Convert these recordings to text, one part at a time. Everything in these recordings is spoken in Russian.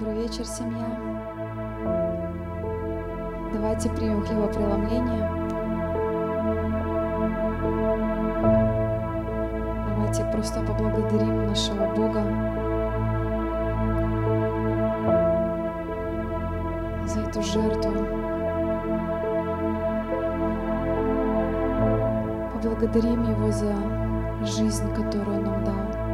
Добрый вечер, семья. Давайте примем хлебопреломление. Давайте просто поблагодарим нашего Бога за эту жертву. Поблагодарим Его за жизнь, которую Он нам дал.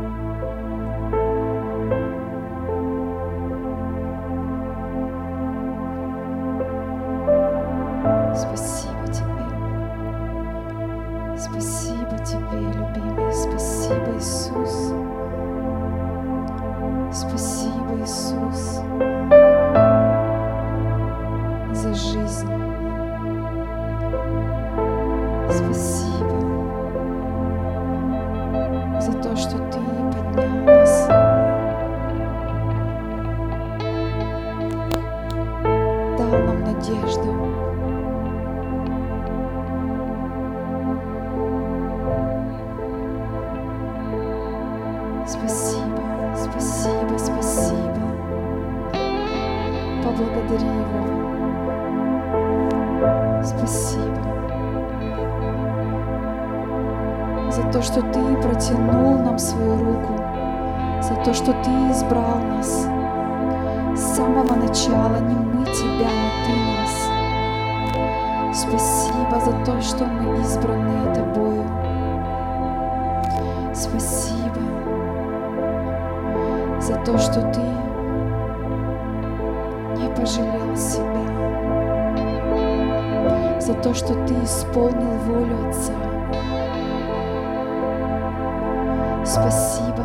Спасибо.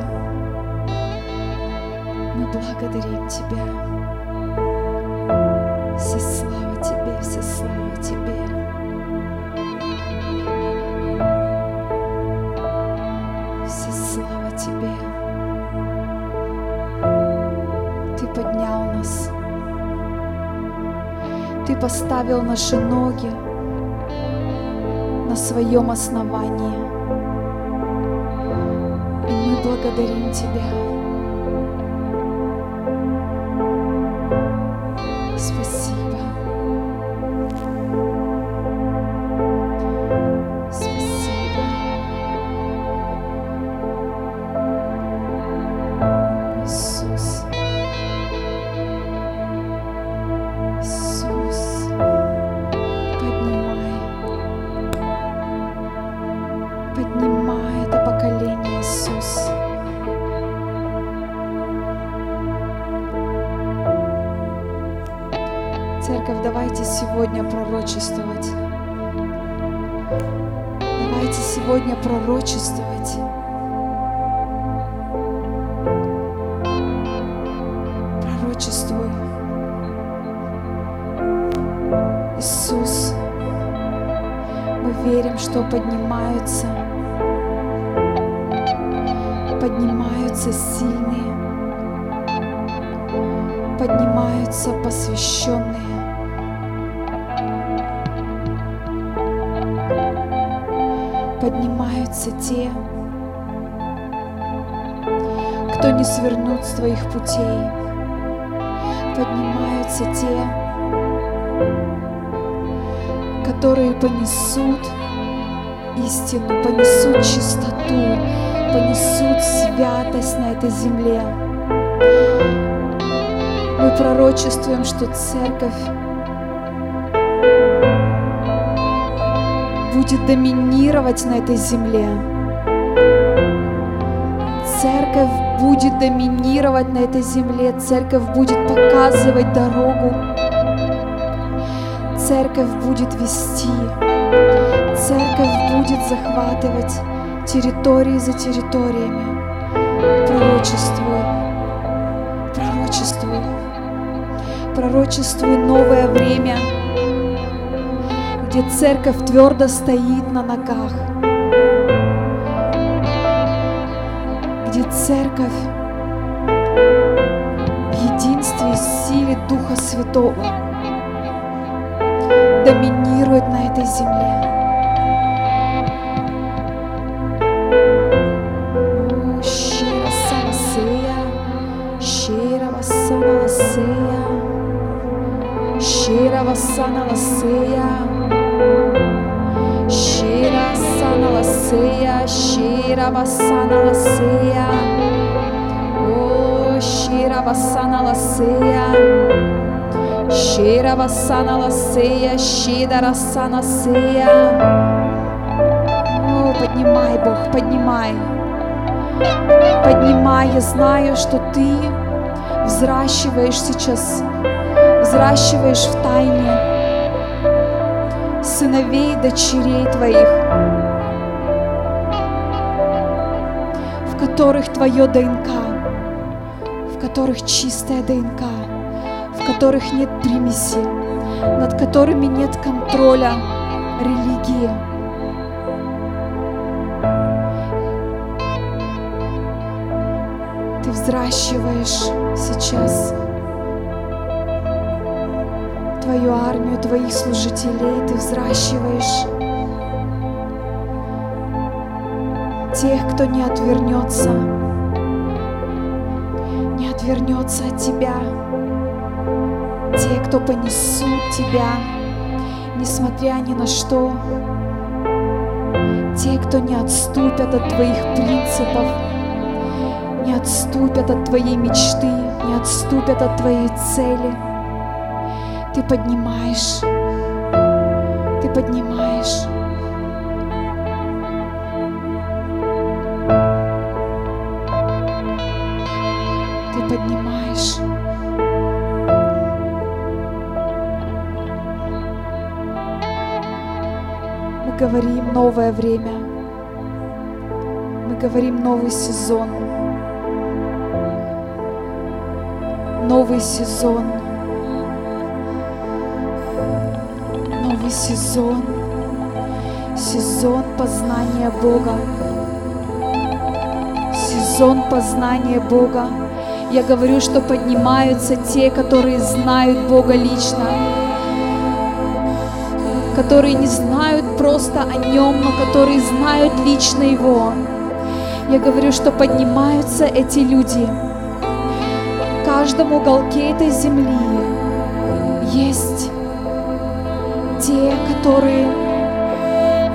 Мы благодарим Тебя. Все слава Тебе, все слава Тебе. Все слава Тебе. Ты поднял нас. Ты поставил наши ноги на своем основании. Благодарим Тебя. Которые понесут истину, понесут чистоту, понесут святость на этой земле. Мы пророчествуем, что церковь будет доминировать на этой земле. Церковь будет доминировать на этой земле. Церковь будет показывать дорогу. Церковь будет вести. Церковь будет захватывать территории за территориями. Пророчествуй. Пророчествуй. Пророчествуй новое время, где церковь твердо стоит на ногах, где церковь в единстве и силе Духа Святого доминирует на этой земле. Васана ласея, о, щира васана ласея. Shira vasana laseya, shидара сана сея. О, поднимай, Бог, поднимай. Поднимай, я знаю, что Ты взращиваешь сейчас, взращиваешь в тайне сыновей, дочерей Твоих, в которых Твое ДНК, в которых чистая ДНК, которых нет примеси, над которыми нет контроля религии. Ты взращиваешь сейчас твою армию, твоих служителей, ты взращиваешь тех, кто не отвернется, не отвернется от тебя, те, кто понесут тебя, несмотря ни на что, те, кто не отступят от твоих принципов, не отступят от твоей мечты, не отступят от твоей цели. Ты поднимаешь, ты поднимаешь. Новое время. Мы говорим новый сезон. Новый сезон. Новый сезон. Сезон познания Бога. Сезон познания Бога. Я говорю, что поднимаются те, которые знают Бога лично, которые не знают просто о Нем, но которые знают лично Его. Я говорю, что поднимаются эти люди. В каждом уголке этой земли есть те, которые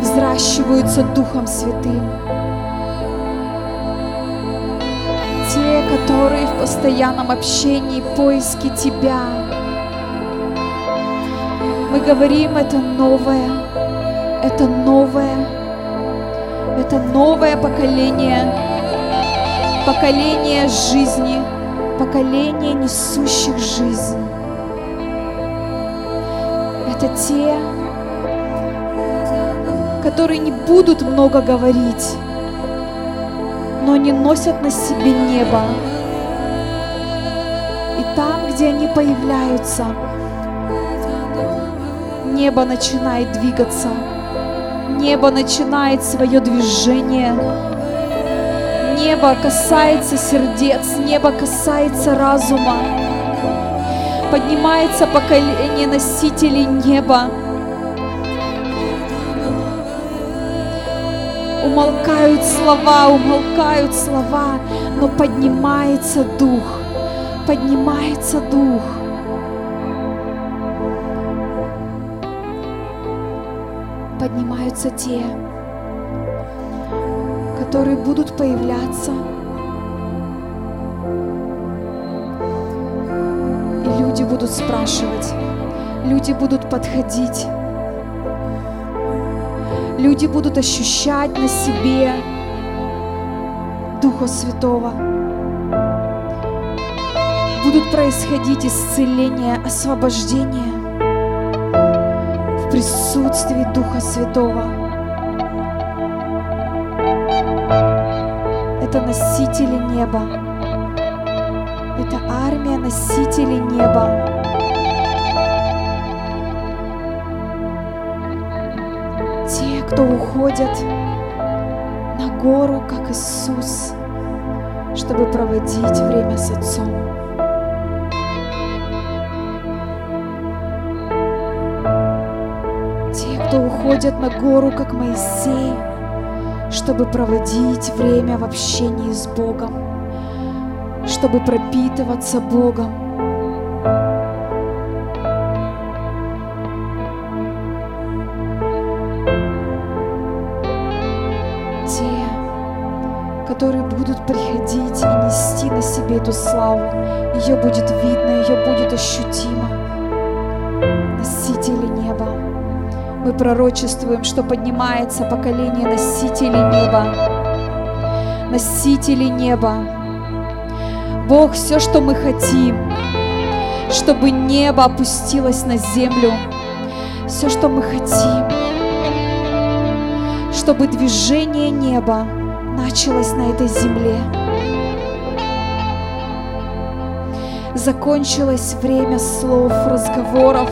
взращиваются Духом Святым. Те, которые в постоянном общении, поиске Тебя. Мы говорим, это новое, это новое, это новое поколение, поколение жизни, поколение несущих жизнь. Это те, которые не будут много говорить, но они носят на себе небо. И там, где они появляются, небо начинает двигаться, небо начинает свое движение, небо касается сердец, небо касается разума, поднимается поколение носителей неба. Умолкают слова, умолкают слова, но поднимается дух, поднимается дух. Поднимаются те, которые будут появляться. И люди будут спрашивать, люди будут подходить, люди будут ощущать на себе Духа Святого. Будут происходить исцеления, освобождения присутствии Духа Святого. Это носители неба. Это армия носителей неба. Те, кто уходят на гору, как выходят на гору, как Моисей, чтобы проводить время в общении с Богом, чтобы пропитываться Богом. Те, которые будут приходить и нести на себе эту славу, ее будет видно, ее будет ощутимо. Мы пророчествуем, что поднимается поколение носителей неба. Носители неба. Бог, все, что мы хотим, чтобы небо опустилось на землю. Все, что мы хотим, чтобы движение неба началось на этой земле. Закончилось время слов, разговоров.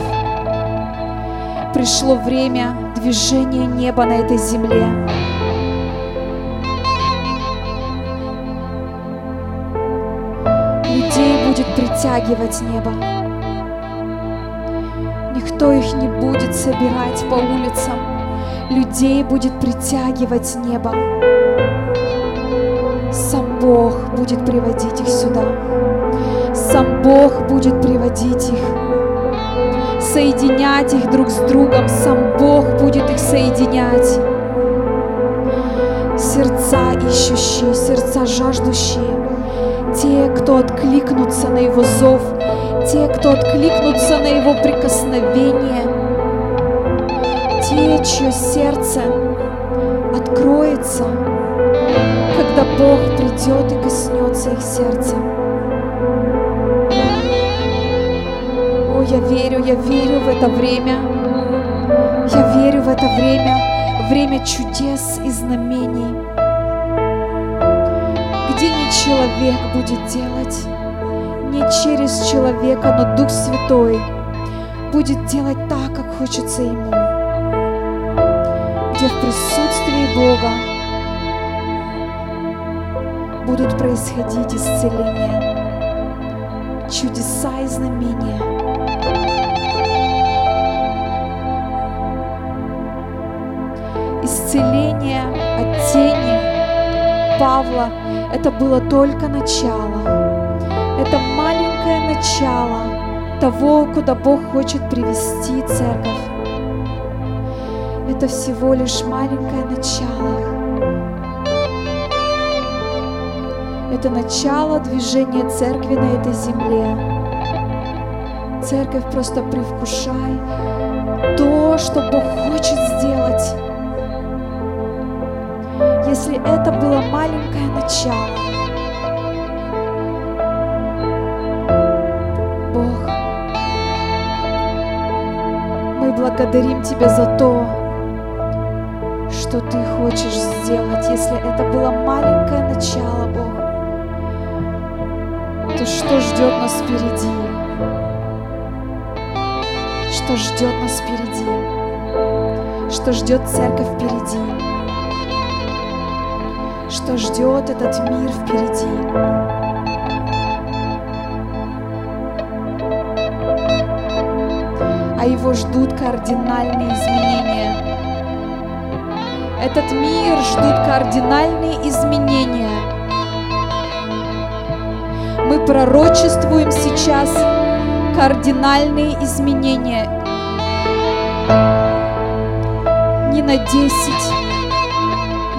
Пришло время движения неба на этой земле. Людей будет притягивать небо. Никто их не будет собирать по улицам. Людей будет притягивать небо. Сам Бог будет приводить их сюда. Сам Бог будет приводить их, соединять их друг с другом. Сам Бог будет их соединять. Сердца ищущие, сердца жаждущие, те, кто откликнутся на Его зов, те, кто откликнутся на Его прикосновение, те, чье сердце откроется, когда Бог придет и коснется их сердца. Я верю, я верю в это время. Я верю в это время, время чудес и знамений, где не человек будет делать, не через человека, но Дух Святой будет делать так, как хочется Ему, где в присутствии Бога будут происходить исцеления, чудеса и знамения. Исцеление от тени Павла – это было только начало. Это маленькое начало того, куда Бог хочет привести церковь. Это всего лишь маленькое начало. Это начало движения церкви на этой земле. Церковь просто привкушай то, что Бог хочет сделать. Если это было маленькое начало, Бог, мы благодарим Тебя за то, что Ты хочешь сделать. Если это было маленькое начало, Бог, то что ждет нас впереди? Что ждет нас впереди? Что ждет церковь впереди? Что ждет этот мир впереди? А его ждут кардинальные изменения. Этот мир ждут кардинальные изменения. Мы пророчествуем сейчас кардинальные изменения. Не на 10,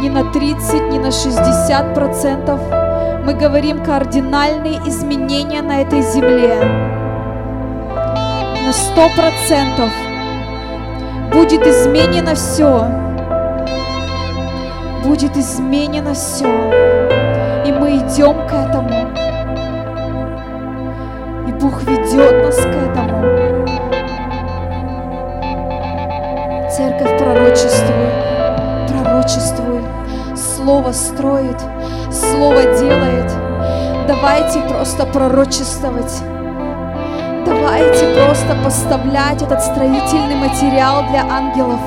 не на 30, не на 60 процентов. Мы говорим кардинальные изменения на этой земле. На 100 процентов будет изменено все. Будет изменено все. И мы идем к этому. И Бог ведет нас к этому. Церковь пророчествует, пророчествует, Слово строит, Слово делает. Давайте просто пророчествовать. Давайте просто поставлять этот строительный материал для ангелов.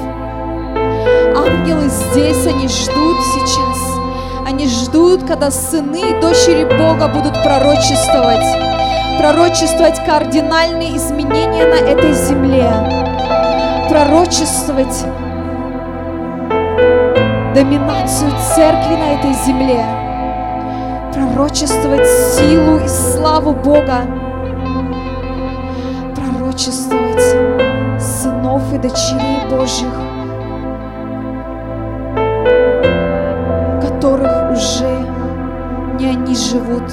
Ангелы здесь, они ждут сейчас. Они ждут, когда сыны и дочери Бога будут пророчествовать. Пророчествовать кардинальные изменения на этой земле. Пророчествовать доминацию церкви на этой земле. Пророчествовать силу и славу Бога. Пророчествовать сынов и дочерей Божьих. которых уже живут,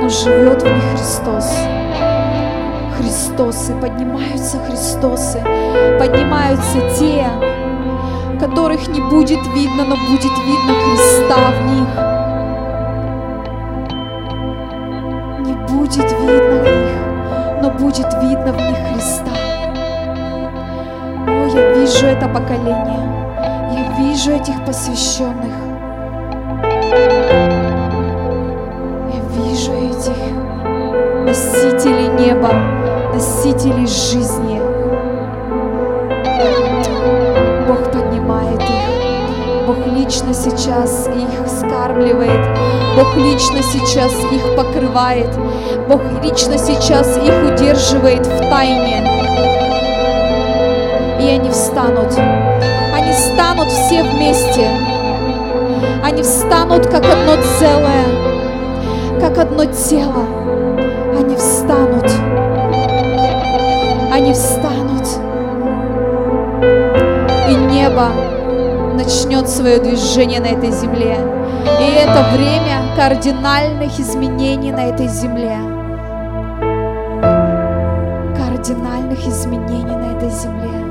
но живет в них Христос. Христосы, поднимаются Христосы, поднимаются те, которых не будет видно, но будет видно Христа в них. Не будет видно их, но будет видно в них Христа. О, я вижу это поколение, я вижу этих посвященных. Я вижу этих носителей неба, носителей жизни. Лично сейчас их вскармливает. Бог лично сейчас их покрывает. Бог лично сейчас их удерживает в тайне. И они встанут. Они станут все вместе. Они встанут как одно целое, как одно тело. Они встанут. Они встанут. И небо начнет свое движение на этой земле. И это время кардинальных изменений на этой земле. Кардинальных изменений на этой земле.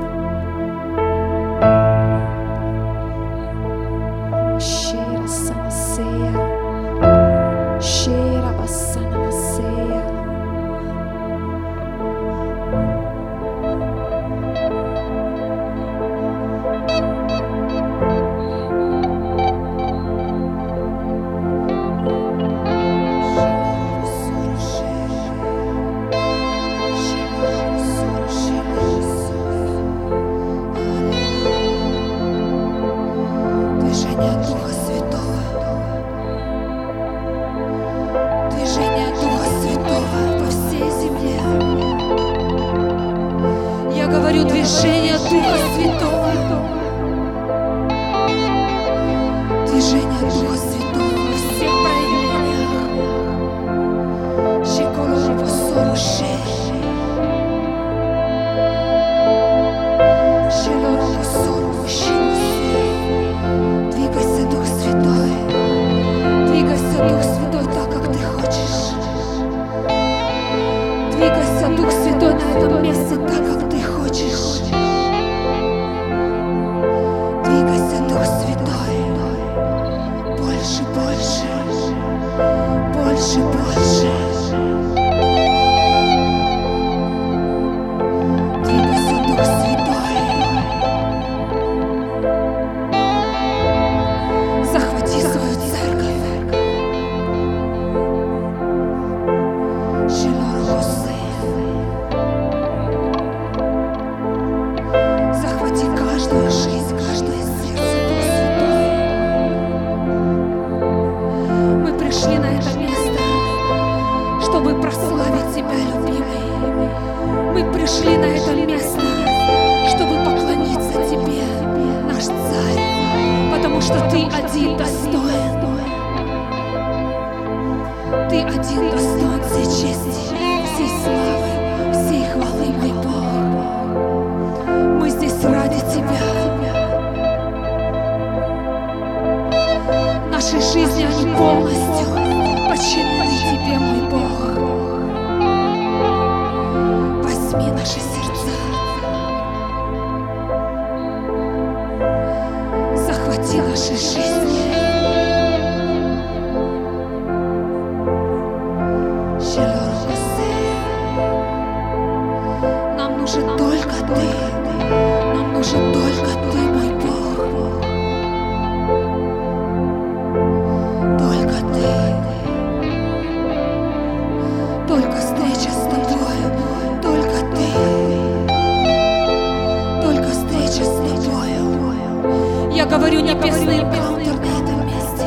Говорю небесный энкаунтер на этом месте.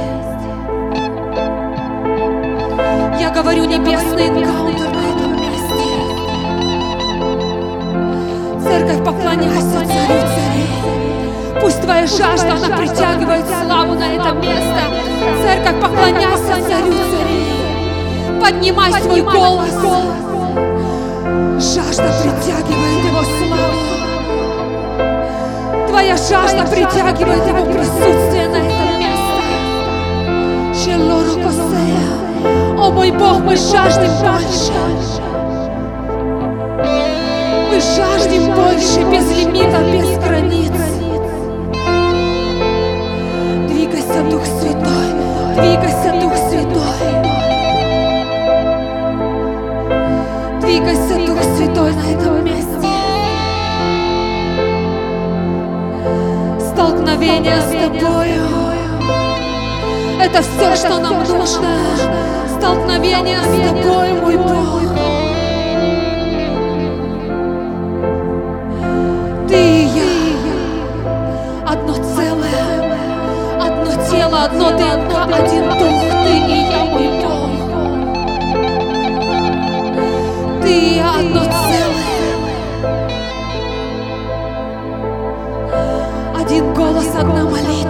Я говорю небесный энкаунтер на этом месте. Церковь, поклоняйся царю царей. Пусть твоя жажда, она притягивает славу на это место. Церковь, поклоняйся царю царей. Поднимай свой голос. Жажда притягивает его славу. Твоя жажда притягивает Его присутствие на этом месте. Челору Косея. О мой Бог, мы жаждем больше. Мы жаждем больше, без лимита, без границ. Двигайся, Дух Святой, двигайся, Дух Святой. благословение с Тобою. Это все, что нам нужно. Столкновение с Тобой, мой Бог. Ты и я. Одно целое. Одно тело, одно ДНК, один Дух. Ты и я, мой Бог. Ты и я, одно ng maliit.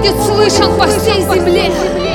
будет слышен по всей земле.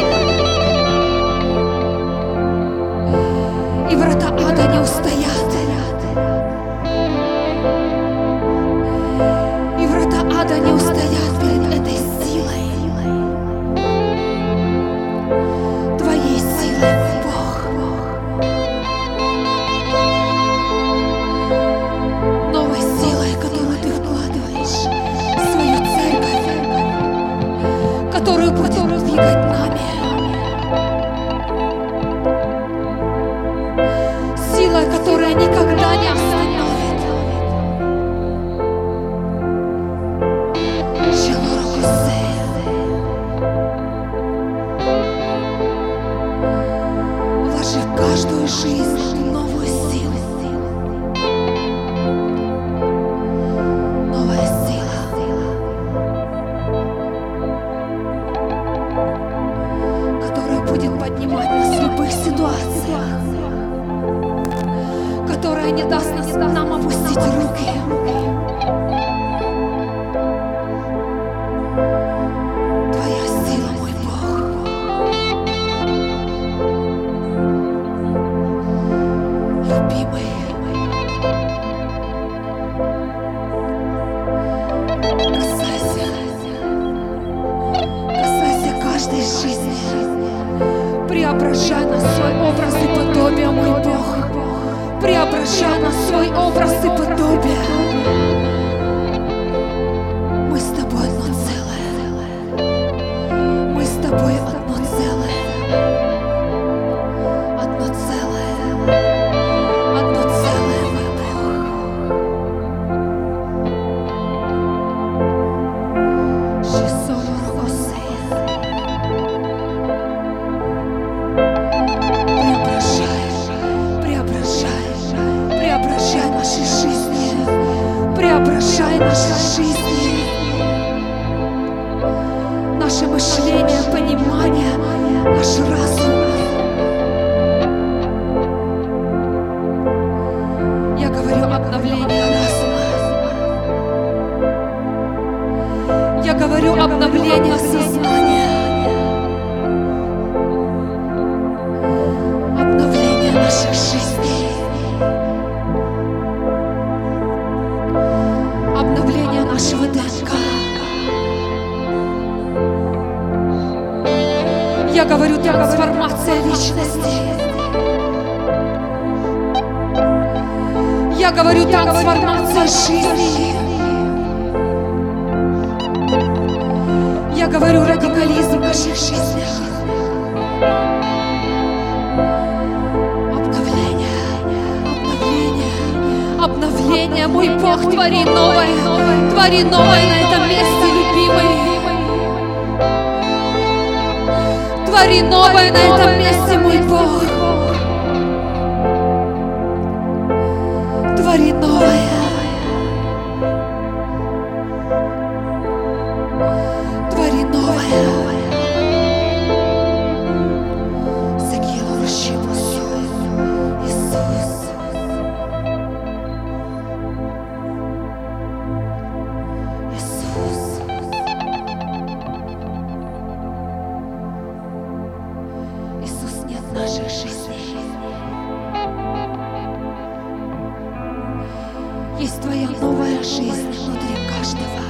Есть твоя новая жизнь внутри каждого.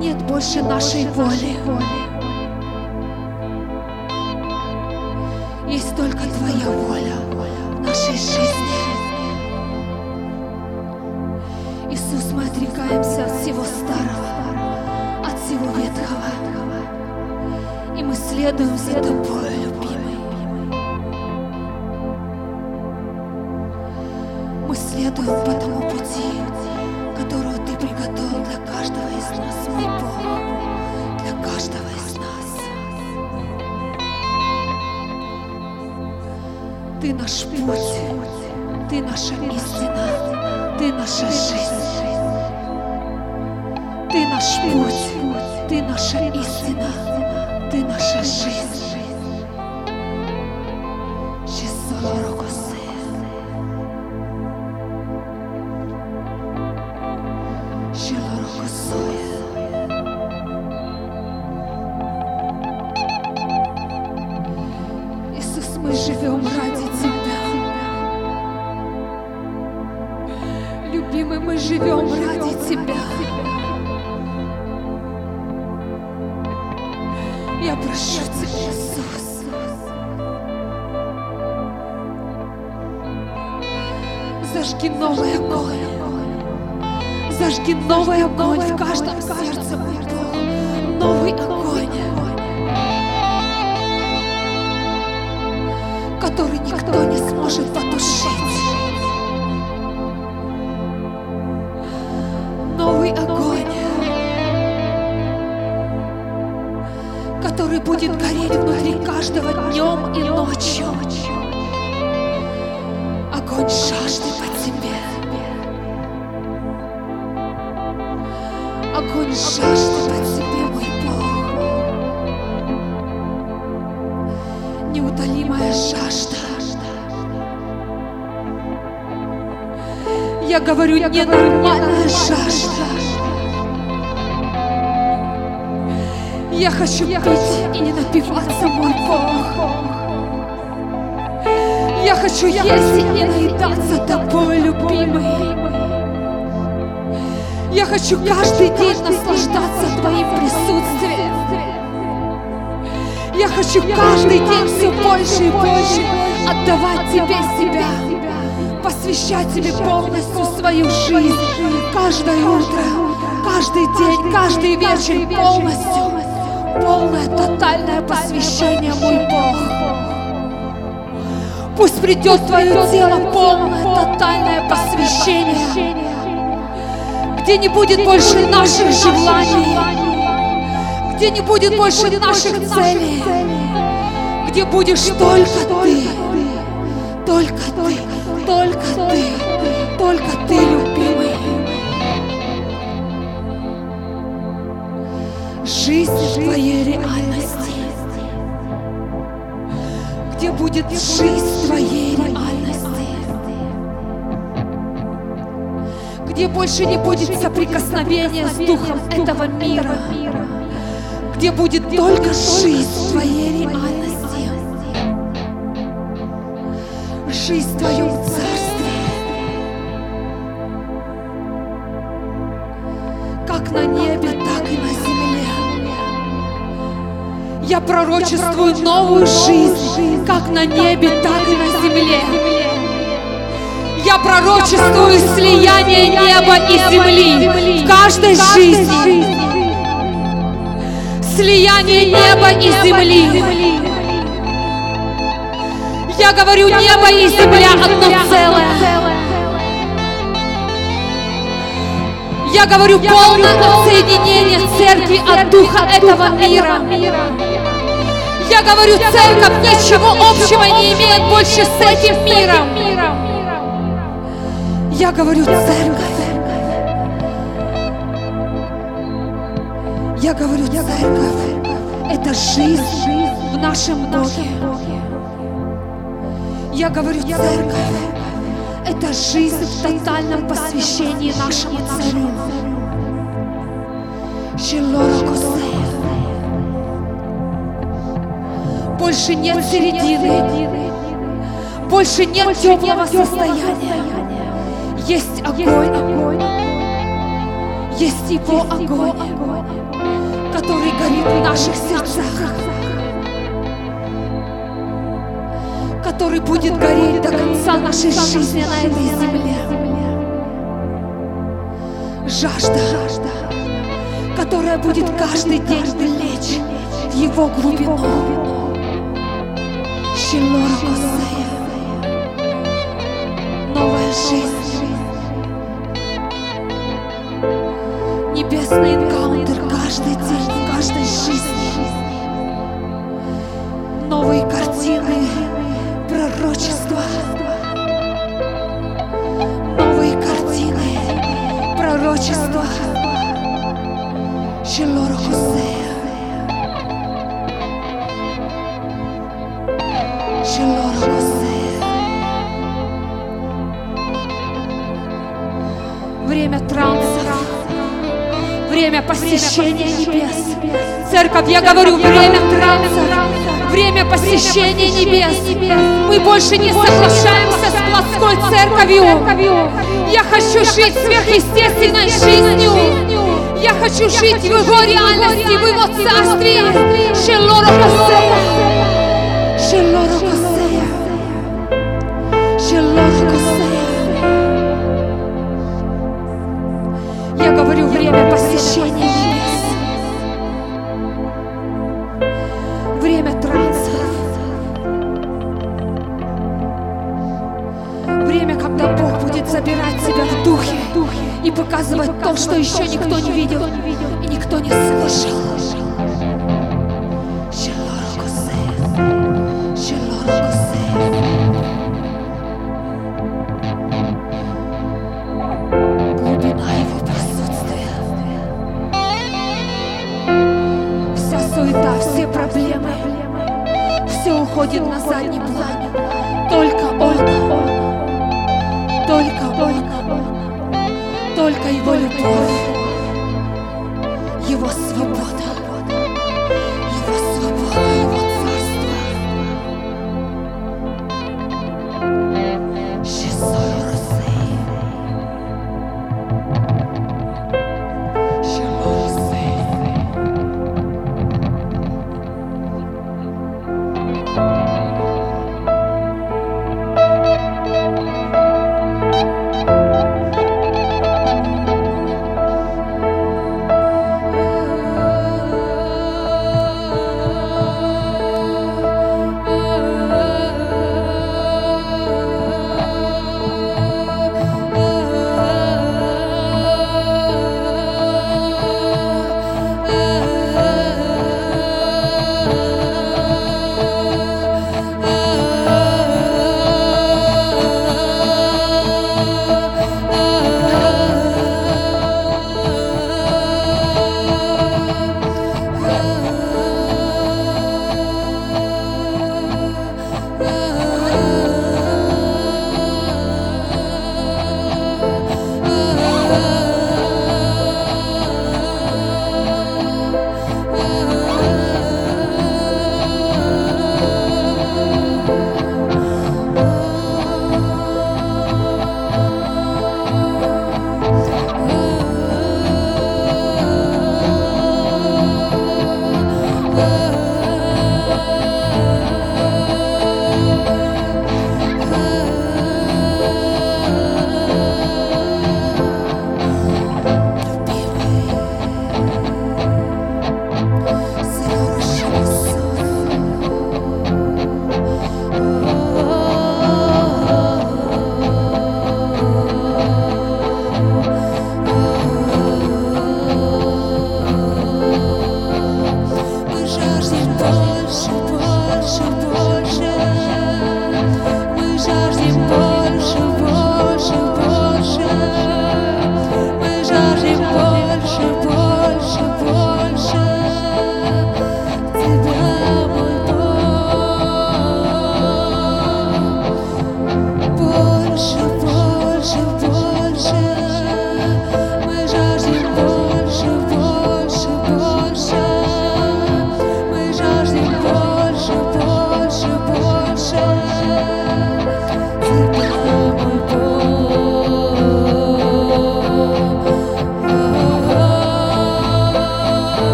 Нет больше нашей воли. Есть только твоя воля в нашей жизни. Иисус, мы отрекаемся от всего старого, от всего ветхого. И мы следуем за тобой, гореть внутри каждого днем и ночью. Огонь жажды по тебе. Огонь жажды по тебе, мой Бог. Неутолимая жажда. Я говорю, ненормальная жажда. Я хочу пить и не напиваться, мой Бог. Я хочу есть и не наедаться тобой, любимый. Я хочу каждый день наслаждаться Твоим присутствием. Я хочу каждый день все больше и больше отдавать Тебе себя, посвящать Тебе полностью свою жизнь, каждое утро, каждый день, каждый вечер полностью, полное, тотальное посвящение, мой Бог. Пусть придет Твое тело полное, тотальное посвящение, где не будет больше наших желаний, где не будет больше наших целей, где будешь только Ты, только Ты, только Ты, только Ты, жизнь твоей реальности. Где будет жизнь твоей реальности. Где больше не будет соприкосновения с духом этого мира. Где будет только жизнь твоей реальности. Жизнь в твоем Я пророчествую новую жизнь, как на небе, так и на земле. Я пророчествую слияние неба и земли в каждой жизни. Слияние неба и земли. Я говорю, небо и земля одно целое. Я говорю, полное отсоединение церкви от духа этого мира. Я говорю, церковь ничего общего не имеет больше с этим миром. Я говорю, церковь. Я говорю, церковь. Это жизнь в нашем Боге. Я говорю, церковь. Это жизнь в тотальном посвящении нашему царю. Шилора Косея. Больше нет середины. Больше нет теплого состояния. Есть огонь. Есть его огонь, который горит в наших сердцах. Который будет гореть до конца нашей жизни на этой земле. Жажда, которая будет каждый день влечь в его глубину. Косея. Новая жизнь. Небесный энкаунтер каждой жизни. Новые картины, пророчества. Новые картины, пророчества. Шилора посещения небес. Церковь, я говорю, время транса, время посещения небес. Мы больше не соглашаемся с плоской церковью. Я хочу жить сверхъестественной жизнью. Я хочу жить в его реальности, в его царстве. Шелора Косея. Еще никто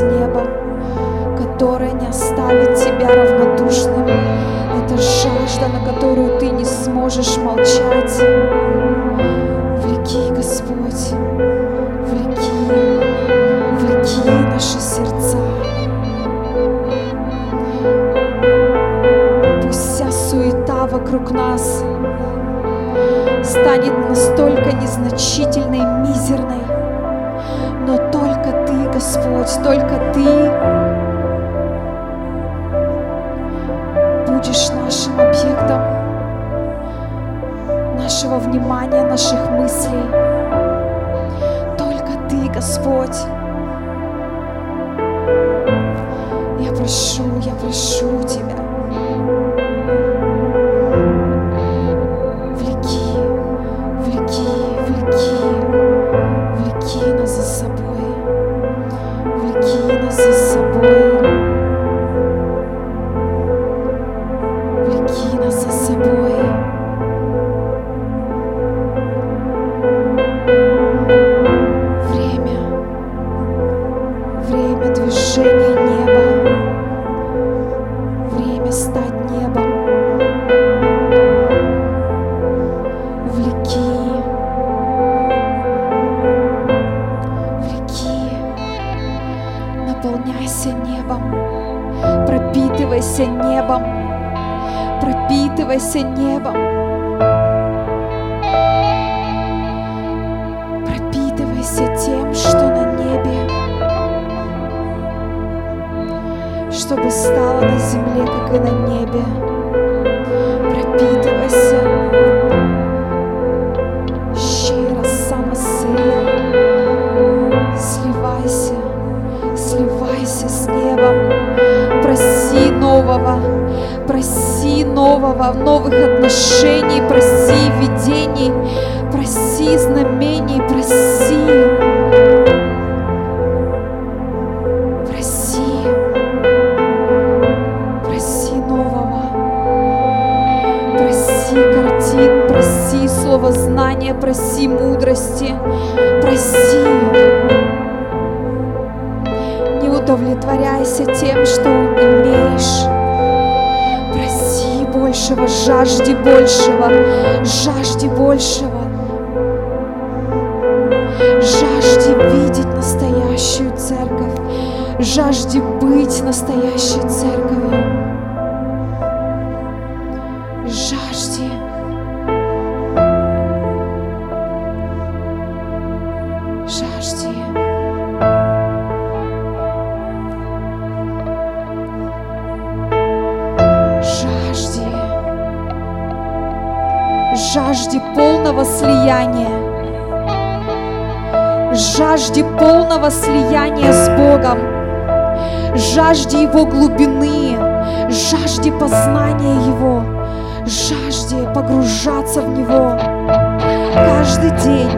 небо, которая не оставит тебя равнодушным. Это жажда, на которую ты не сможешь молчать. Влеки, Господь, влеки, влеки наши сердца. Пусть вся суета вокруг нас станет настолько незначительной, мизерной, Господь, только Ты будешь нашим объектом нашего внимания, наших мыслей. Только Ты, Господь. Нового, проси нового, новых отношений, проси видений, проси знамений, проси. Проси, проси нового. Проси картин, проси слово знания, проси мудрости, проси. Удовлетворяйся тем, что имеешь. Проси большего, жажди большего, жажди большего. Жажди видеть настоящую церковь, жажди быть настоящей церковью. Жажди полного слияния с Богом. Жажди Его глубины. Жажди познания Его. Жажди погружаться в Него каждый день.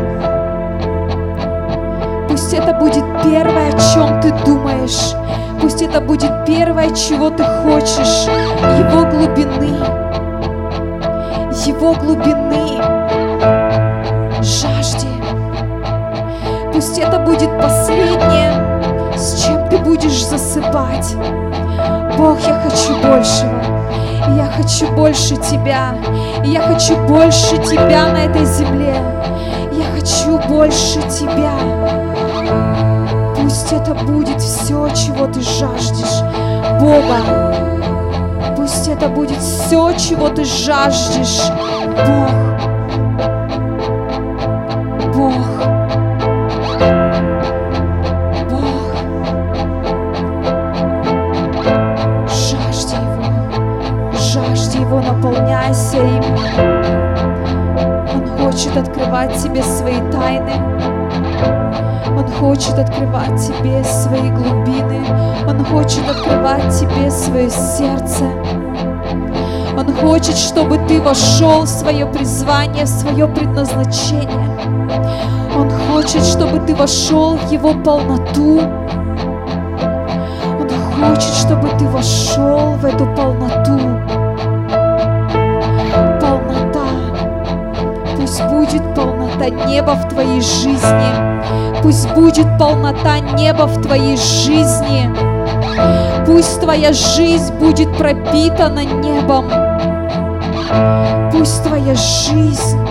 Пусть это будет первое, о чем ты думаешь. Пусть это будет первое, чего ты хочешь. Его глубины. Его глубины. Пусть это будет последнее, с чем ты будешь засыпать. Бог, я хочу большего. Я хочу больше Тебя. Я хочу больше Тебя на этой земле. Я хочу больше Тебя. Пусть это будет все, чего ты жаждешь. Бога. Пусть это будет все, чего ты жаждешь. Бог. Открывать тебе свои тайны. Он хочет открывать тебе свои глубины. Он хочет открывать тебе свое сердце. Он хочет, чтобы ты вошел в свое призвание, в свое предназначение. Он хочет, чтобы ты вошел в Его полноту. Он хочет, чтобы ты вошел в эту полноту. Полнота. Пусть будет полнота неба в твоей жизни. Пусть будет полнота неба в твоей жизни. Пусть твоя жизнь будет пропитана небом. Пусть твоя жизнь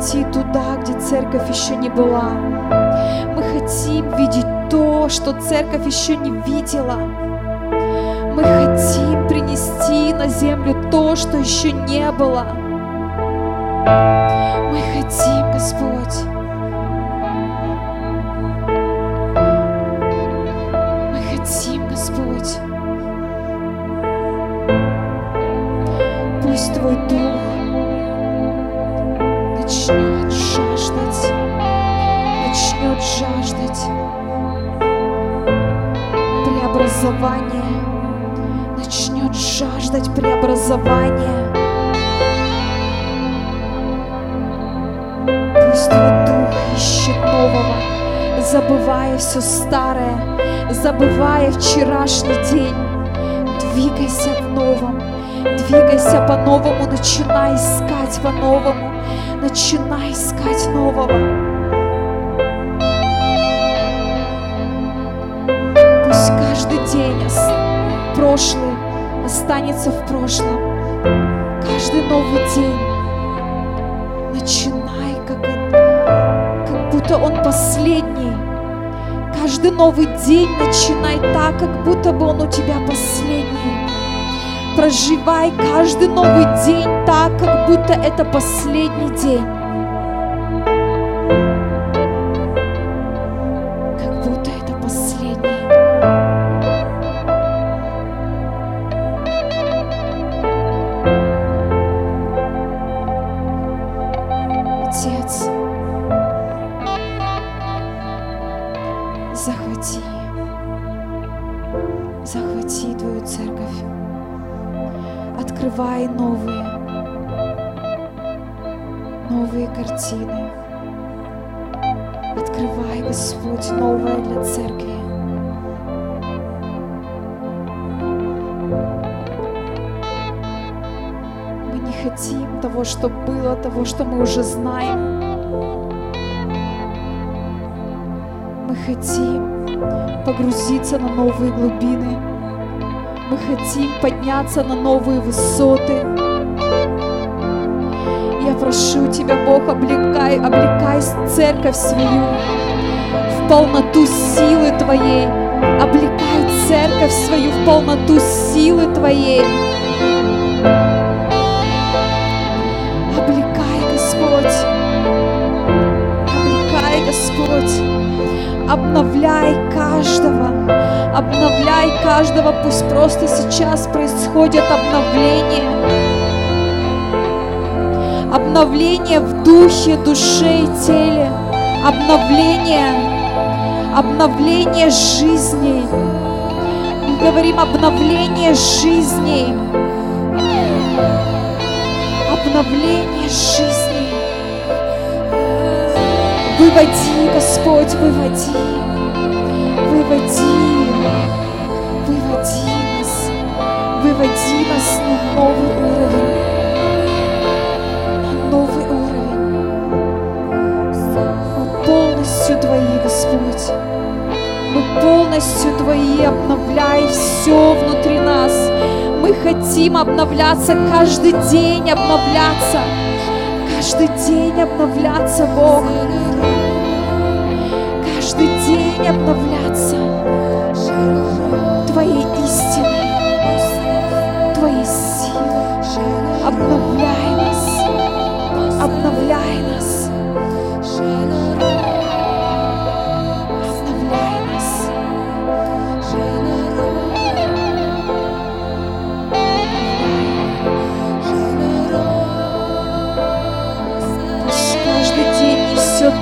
войти туда, где церковь еще не была. Мы хотим видеть то, что церковь еще не видела. Мы хотим принести на землю то, что еще не было. Мы хотим, Господь. Забывая все старое, забывая вчерашний день. Двигайся в новом, двигайся по-новому, начинай искать по-новому, начинай искать нового. Пусть каждый день прошлый останется в прошлом. Каждый новый день начинай, как, как будто он последний. Каждый новый день начинай так, как будто бы он у тебя последний. Проживай каждый новый день так, как будто это последний день. Открывай новые, новые картины, открывай, Господь, новое для церкви. Мы не хотим того, что было, того, что мы уже знаем. Мы хотим погрузиться на новые глубины. Мы хотим подняться на новые высоты. Я прошу Тебя, Бог, облекай, облекай церковь свою в полноту силы Твоей. Облекай церковь свою в полноту силы Твоей. Обновляй каждого. Обновляй каждого. Пусть просто сейчас происходит обновление. Обновление в духе, душе и теле. Обновление. Обновление жизней. Мы говорим обновление жизней. Обновление жизней. Выводи, Господь, выводи, выводи, выводи нас, выводи нас на новый уровень, на новый уровень. Мы полностью Твои, Господь, мы полностью Твои, обновляй все внутри нас. Мы хотим обновляться каждый день, обновляться. Каждый день обновляться, Бог. Каждый день обновляться Твоей истиной, Твоей силой. Обновляй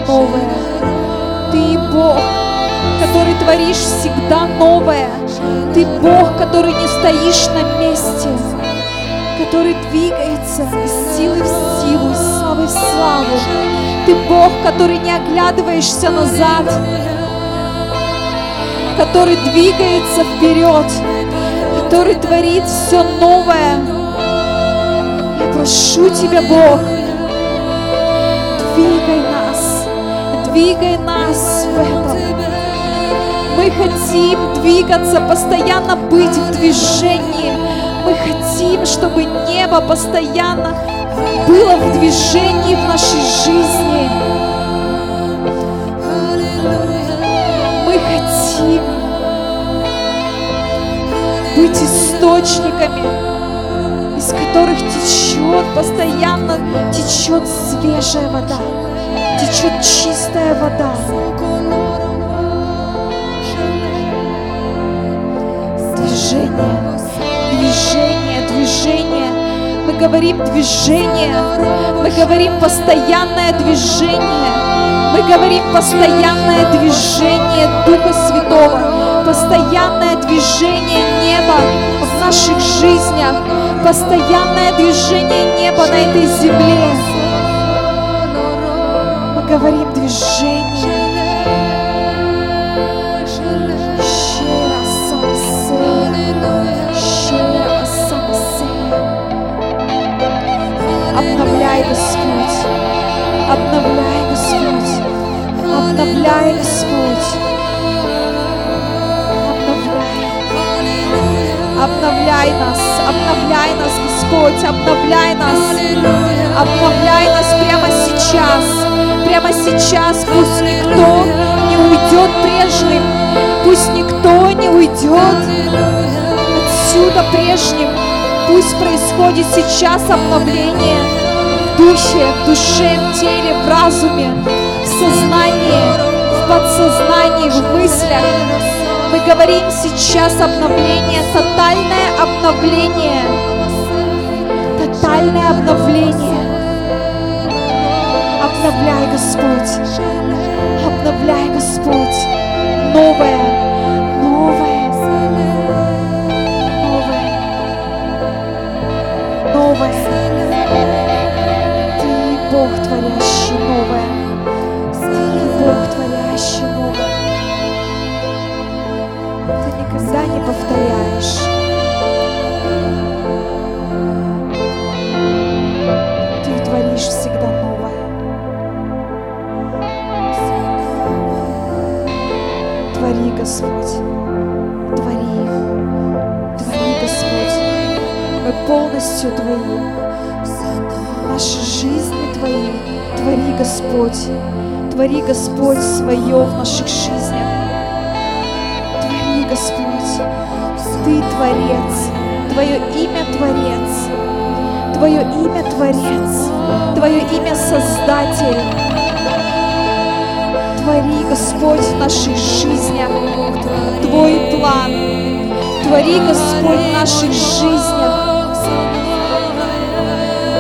новое. Ты Бог, который творишь всегда новое. Ты Бог, который не стоишь на месте, который двигается из силы в силу, из славы в славу. Ты Бог, который не оглядываешься назад, который двигается вперед, который творит все новое. Я прошу Тебя, Бог, двигай нас, двигай нас в этом. Мы хотим двигаться, постоянно быть в движении. Мы хотим, чтобы небо постоянно было в движении в нашей жизни. Мы хотим быть источниками, из которых течет постоянно, течет свежая вода, течет чистая вода. Движение, движение, движение. Мы говорим движение, мы говорим постоянное движение, мы говорим постоянное движение Духа Святого, постоянное движение неба в наших жизнях, постоянное движение неба на этой земле. Говорим движение. Обновляй, Господь, обновляй, Господь, обновляй, Господь, обновляй, обновляй нас, обновляй нас, Господь, обновляй нас, обновляй нас прямо сейчас, прямо сейчас, пусть никто не уйдет прежним, пусть никто не уйдет отсюда прежним, пусть происходит сейчас обновление в духе, в душе, в теле, в разуме, в сознании, в подсознании, в мыслях. Мы говорим сейчас обновление, тотальное обновление, тотальное обновление. Обновляй, Господь, обновляй, Господь, новое, новое, новое, новое. Ты Бог, творящий новое. Ты Бог, творящий новое. Ты никогда не повторяешь. Господь, твори, твори, Господь. Мы полностью Твои. Наши жизни Твои. Твори, Господь. Твори, Господь, свое в наших жизнях. Твори, Господь. Ты Творец. Твое имя Творец. Твое имя Творец. Твое имя Создатель. Твори, Господь, в наших жизнях Твой план. Твори, Господь, в наших жизнях.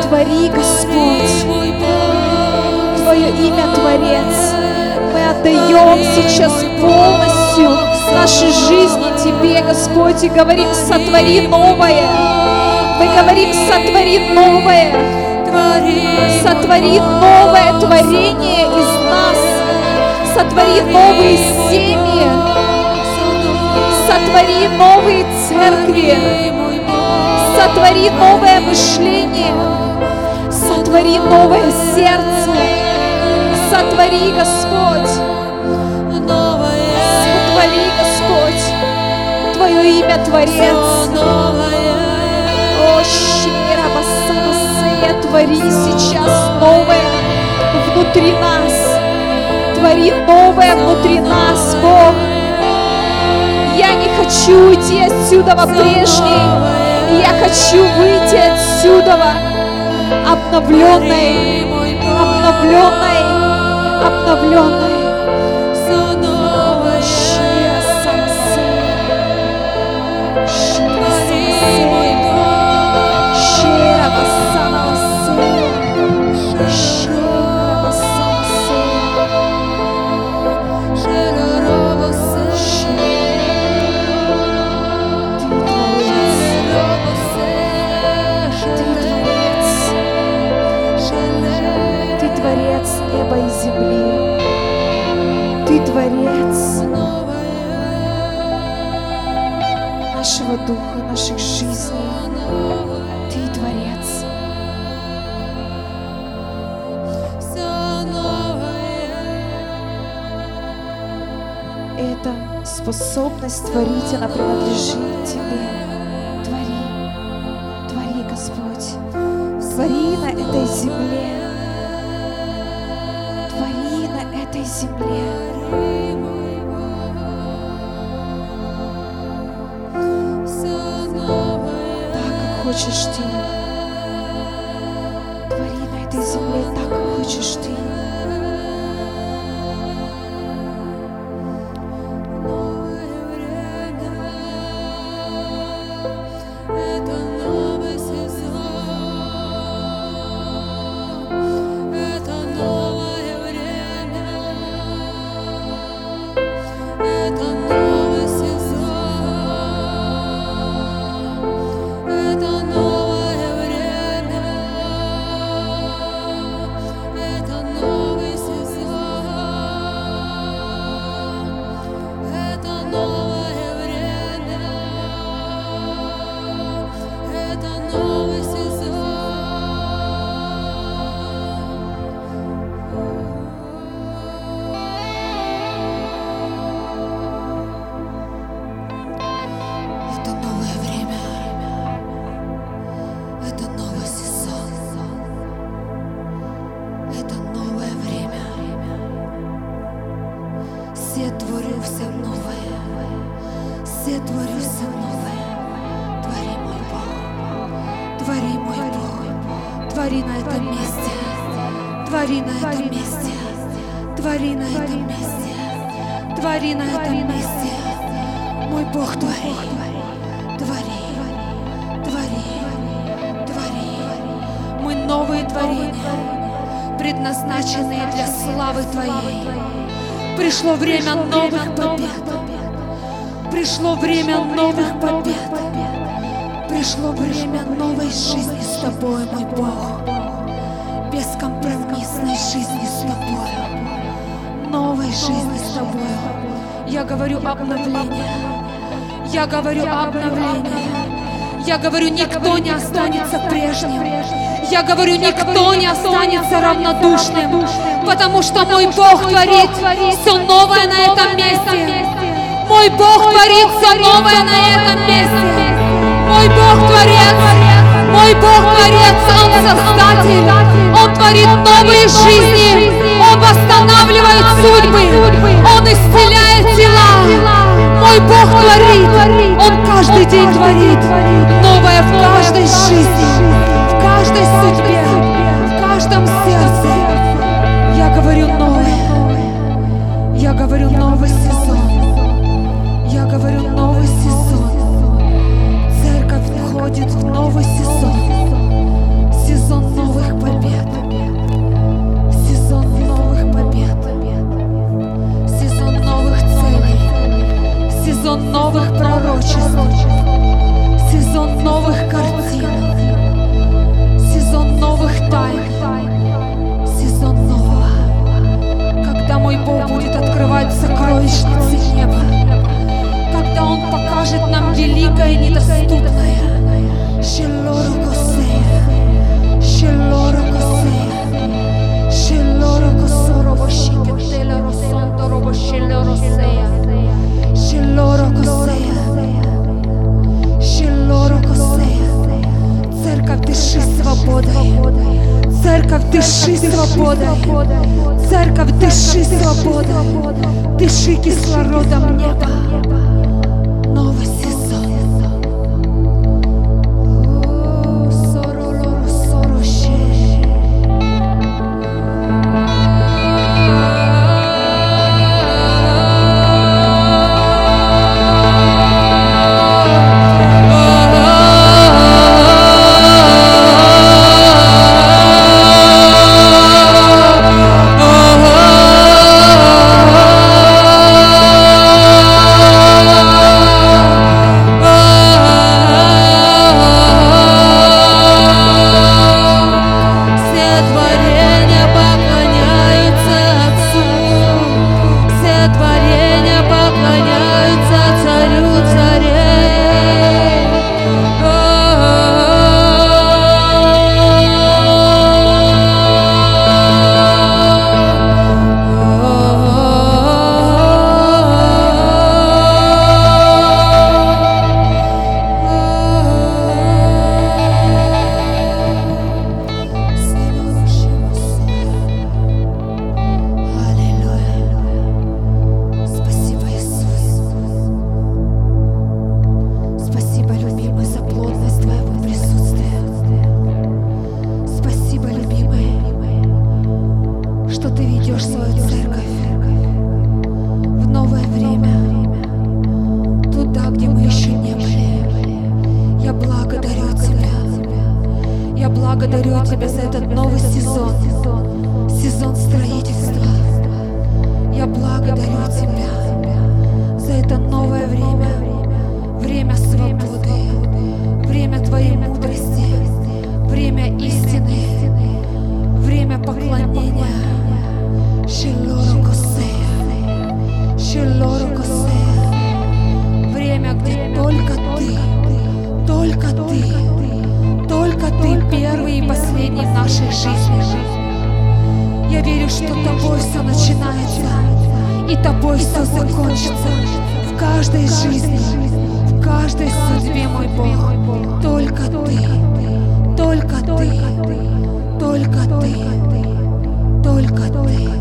Твори, Господь. Твое имя Творец. Мы отдаем сейчас полностью наши жизни Тебе, Господь, и говорим, сотвори новое. Мы говорим, сотвори новое. Сотвори новое творение из нас. Сотвори новые семьи. Сотвори новые церкви. Сотвори новое мышление. Сотвори новое сердце. Сотвори, Господь. Сотвори, Господь. Твое имя Творец. О, Басамасея, твори сейчас новое внутри нас. Твори новое внутри нас, Бог. Я не хочу уйти отсюда во прежний. Я хочу выйти отсюда обновленной, обновленной, обновленной. Эта способность творить, она принадлежит Тебе. Твори, твори, Господь. Твори на этой земле. Твори на этой земле. Так, как хочешь Ты. Твори на этой земле так, как хочешь Ты. Предназначенные для славы Твоей. Пришло время новых побед. Пришло время новых побед. Пришло время новой жизни с Тобой, мой Бог. Бескомпромиссной жизни с Тобой. Новой жизни с Тобой. Я говорю обновление. Я говорю обновление. Я говорю, никто не останется прежним. Я говорю, никто не останется равнодушным, потому что мой Бог творит все новое на этом месте. Мой Бог творит все новое на этом месте. Мой Бог творец, мой Бог творец, Он создатель. Он творит новые жизни, Он восстанавливает судьбы, Он исцеляет тела. Мой Бог творит, Он каждый день творит новое в каждой жизни, каждой судьбе, в каждом сердце. Я говорю новое, я говорю новый сезон, я говорю новый сезон. Церковь входит в новый сезон, сезон новых побед, сезон новых побед, сезон новых целей, сезон новых пророчеств, сезон новых картин, новых тайн. Сезонного, когда мой Бог будет открывать сокровищницы неба, когда Он покажет нам великое недоступное. Шелору Косея, Шелору Косея, Шелору Косоро Вошике Теле Росонто Сея, Шелору Косея, Шелору Косея, Церковь дыши своей свободой. Церковь, дыши свободой. Церковь, дыши свободой. Дыши кислородом неба. тобой все закончится. В каждой жизни, в каждой судьбе, мой Бог. Только ты, только ты, только ты, только ты, только ты.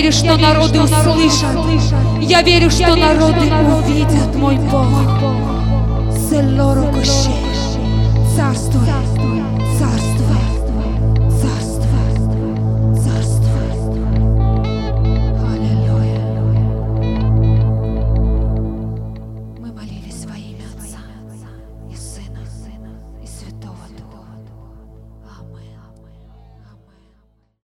верю, что народы услышат. Я верю, что народы увидят, мой Бог. Селору Кощей, царствуй.